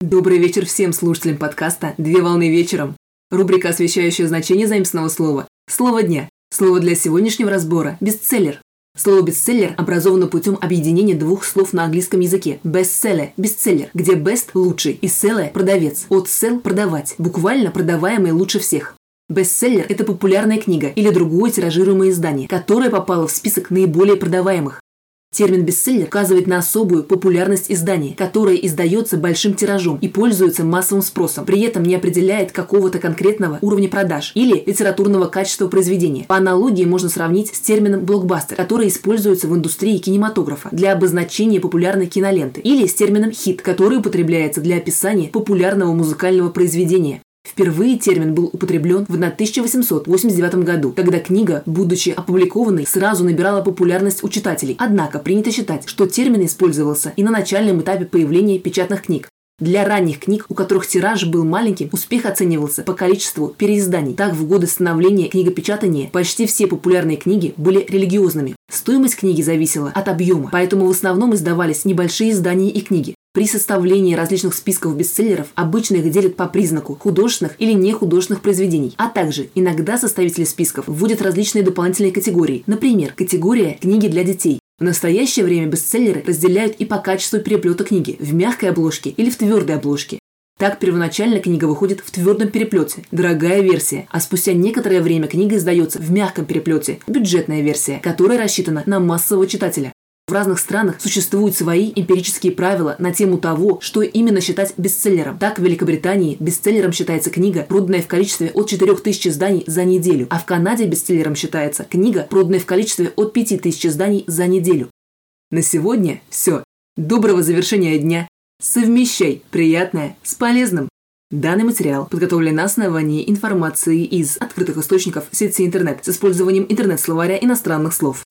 Добрый вечер всем слушателям подкаста «Две волны вечером». Рубрика, освещающая значение заимственного слова. Слово дня. Слово для сегодняшнего разбора – бестселлер. Слово «бестселлер» образовано путем объединения двух слов на английском языке. Bestseller – бестселлер, где best – лучший и seller – продавец. От sell – продавать. Буквально продаваемый лучше всех. Бестселлер – это популярная книга или другое тиражируемое издание, которое попало в список наиболее продаваемых. Термин «бестселлер» указывает на особую популярность издания, которое издается большим тиражом и пользуется массовым спросом, при этом не определяет какого-то конкретного уровня продаж или литературного качества произведения. По аналогии можно сравнить с термином «блокбастер», который используется в индустрии кинематографа для обозначения популярной киноленты, или с термином «хит», который употребляется для описания популярного музыкального произведения. Впервые термин был употреблен в 1889 году, когда книга, будучи опубликованной, сразу набирала популярность у читателей. Однако принято считать, что термин использовался и на начальном этапе появления печатных книг. Для ранних книг, у которых тираж был маленьким, успех оценивался по количеству переизданий. Так, в годы становления книгопечатания почти все популярные книги были религиозными. Стоимость книги зависела от объема, поэтому в основном издавались небольшие издания и книги. При составлении различных списков бестселлеров обычно их делят по признаку художественных или нехудожественных произведений, а также иногда составители списков вводят различные дополнительные категории. Например, категория «Книги для детей». В настоящее время бестселлеры разделяют и по качеству переплета книги в мягкой обложке или в твердой обложке. Так первоначально книга выходит в твердом переплете, дорогая версия, а спустя некоторое время книга издается в мягком переплете, бюджетная версия, которая рассчитана на массового читателя. В разных странах существуют свои эмпирические правила на тему того, что именно считать бестселлером. Так, в Великобритании бестселлером считается книга, проданная в количестве от 4000 изданий за неделю, а в Канаде бестселлером считается книга, проданная в количестве от 5000 изданий за неделю. На сегодня все. Доброго завершения дня. Совмещай приятное с полезным. Данный материал подготовлен на основании информации из открытых источников сети интернет с использованием интернет-словаря иностранных слов.